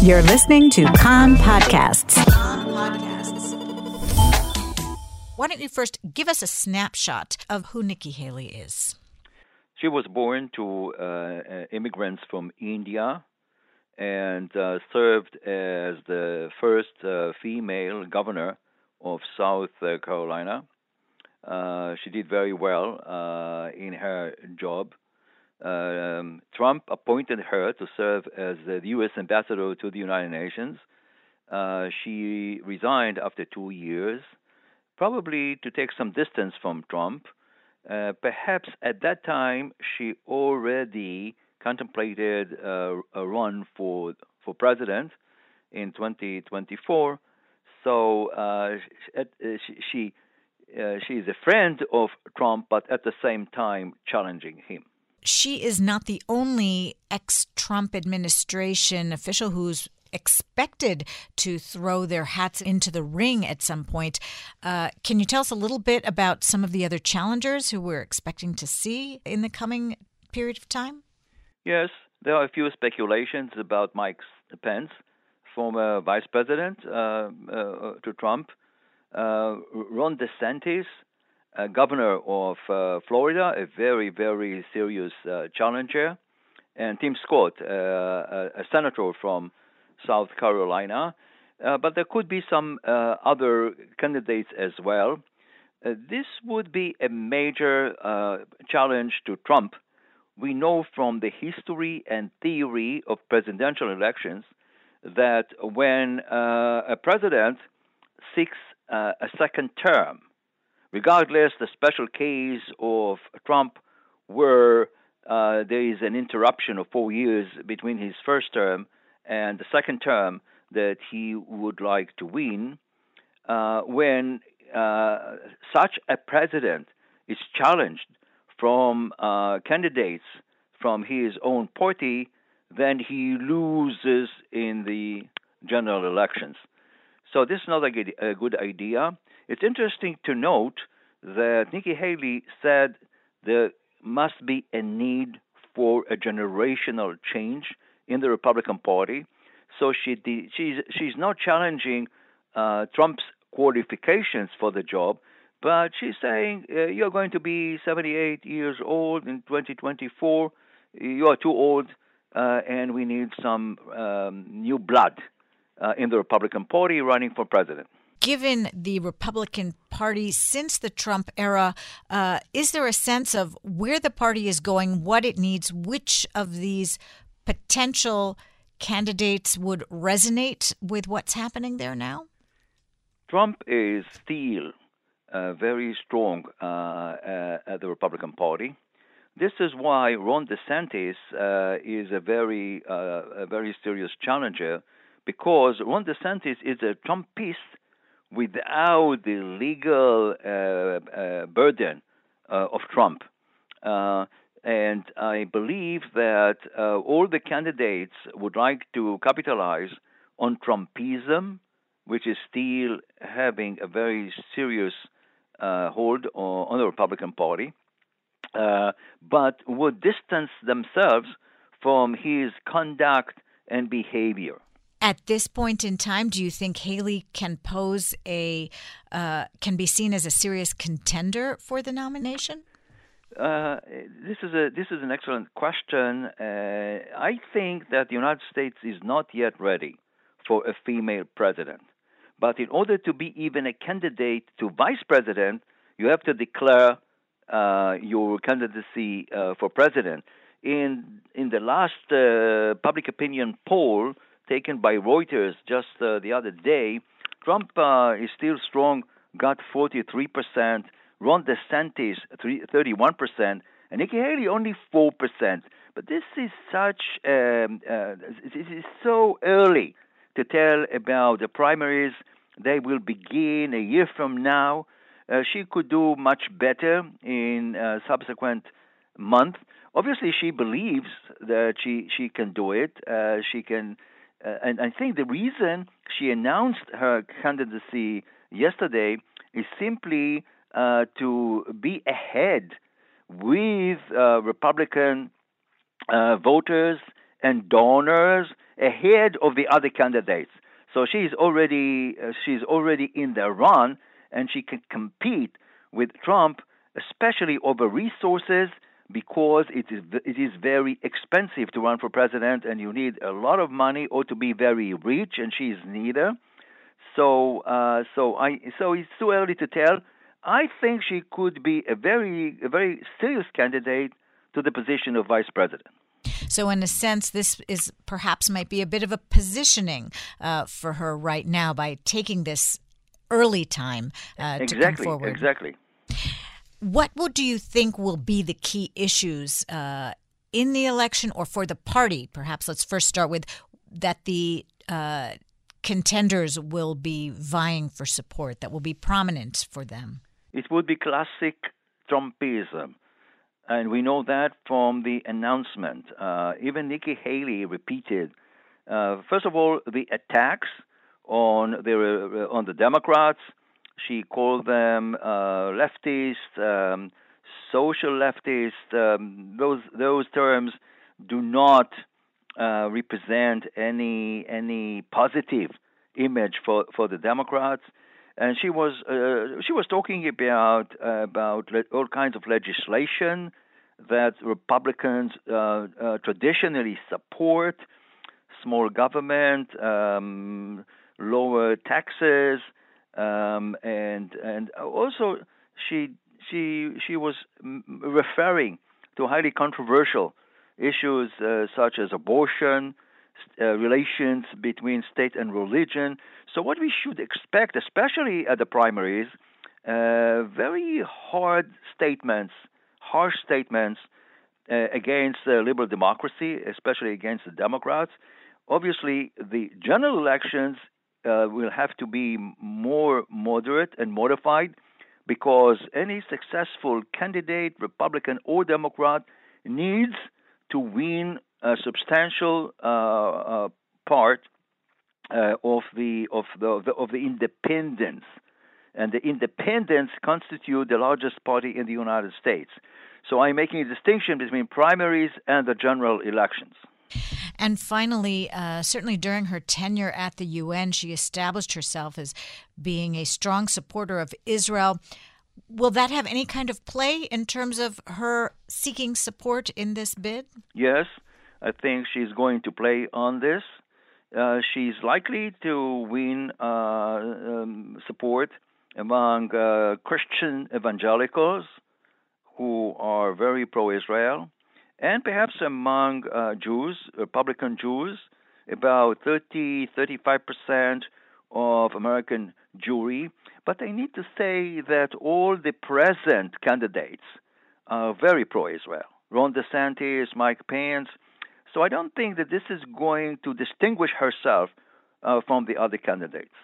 You're listening to Kan Podcasts. Why don't you first give us a snapshot of who Nikki Haley is? She was born to uh, immigrants from India and uh, served as the first uh, female governor of South Carolina. Uh, she did very well uh, in her job. Um, Trump appointed her to serve as the U.S. ambassador to the United Nations. Uh, she resigned after two years, probably to take some distance from Trump. Uh, perhaps at that time she already contemplated uh, a run for for president in 2024. So uh, she she, uh, she is a friend of Trump, but at the same time challenging him she is not the only ex Trump administration official who's expected to throw their hats into the ring at some point. Uh, can you tell us a little bit about some of the other challengers who we're expecting to see in the coming period of time? Yes, there are a few speculations about Mike Pence, former vice president uh, uh, to Trump, uh, Ron DeSantis, governor of uh, Florida, a very, very serious uh, challenger, and Tim Scott, uh, a senator from South Carolina. Uh, but there could be some uh, other candidates as well. this would be a major challenge to Trump. We know from the history and theory of presidential elections that when a president seeks a second term, regardless the special case of Trump where uh, there is an interruption of four years between his first term and the second term that he would like to win, uh, when uh, such a president is challenged from uh, candidates from his own party, then he loses in the general elections. So this is not a good, a good idea. It's interesting to note that Nikki Haley said there must be a need for a generational change in the Republican Party. So she she's she's not challenging uh, Trump's qualifications for the job, but she's saying uh, you're going to be 78 years old in 2024. You are too old, uh, and we need some um, new blood uh, in the Republican Party running for president given the Republican Party since the Trump era, uh, is there a sense of where the party is going, what it needs, which of these potential candidates would resonate with what's happening there now? Trump is still uh, very strong uh, uh at the Republican Party. This is why Ron DeSantis uh, is a very, uh, a very serious challenger because Ron DeSantis is a Trumpist without the legal uh, uh, burden uh, of Trump. and I believe that all the candidates would like to capitalize on Trumpism, which is still having a very serious hold on, on, the Republican Party, but would distance themselves from his conduct and behavior. At this point in time, do you think Haley can pose a uh, can be seen as a serious contender for the nomination? Uh, this is a this is an excellent question. Uh, I think that the United States is not yet ready for a female president. But in order to be even a candidate to vice president, you have to declare uh, your candidacy uh, for president. In in the last uh, public opinion poll, taken by Reuters just uh, the other day, Trump uh, is still strong, got 43%, Ron DeSantis 31%, and Nikki Haley only 4%. But this is such, um, uh, it is so early to tell about the primaries. They will begin a year from now. Uh, she could do much better in uh, subsequent month. Obviously, she believes that she she can do it. Uh, she can uh, and I think the reason she announced her candidacy yesterday is simply uh, to be ahead with uh, Republican uh, voters and donors ahead of the other candidates. So she's already uh, she's already in the run, and she can compete with Trump, especially over resources, because it is it is very expensive to run for president, and you need a lot of money or to be very rich, and she's neither. So uh, so I so it's too early to tell. I think she could be a very a very serious candidate to the position of vice president. So, in a sense, this is perhaps might be a bit of a positioning uh, for her right now by taking this early time uh, exactly, to come forward. Exactly. What will, do you think will be the key issues uh, in the election or for the party? Perhaps let's first start with that the uh, contenders will be vying for support, that will be prominent for them. It would be classic Trumpism. And we know that from the announcement. Uh, even Nikki Haley repeated, uh, first of all, the attacks on the uh, on the Democrats. She called them uh, leftist, um, social leftist. Um, those those terms do not uh, represent any any positive image for, for the Democrats and she was uh, she was talking about about le- all kinds of legislation that Republicans uh, uh traditionally support: small government, um, lower taxes, um, and and also she she she was referring to highly controversial issues uh, such as abortion uh, relations between state and religion. So, what we should expect, especially at the primaries, uh, very hard statements, harsh statements uh, against liberal democracy, especially against the Democrats. Obviously, the general elections uh, will have to be more moderate and modified because any successful candidate, Republican or Democrat, needs to win a substantial uh, uh, part uh, of the of the of the, of the independents, and the independents constitute the largest party in the United States. So I'm making a distinction between primaries and the general elections. And finally, uh, certainly during her tenure at the UN, she established herself as being a strong supporter of Israel. Will that have any kind of play in terms of her seeking support in this bid? Yes, I think she's going to play on this. Uh, she's likely to win uh, um, support among uh, Christian evangelicals who are very pro Israel, and perhaps among uh, Jews, Republican Jews, about 30 35% of American Jewry. But I need to say that all the present candidates are very pro Israel. Ron DeSantis, Mike Pence, so I don't think that this is going to distinguish herself uh, from the other candidates.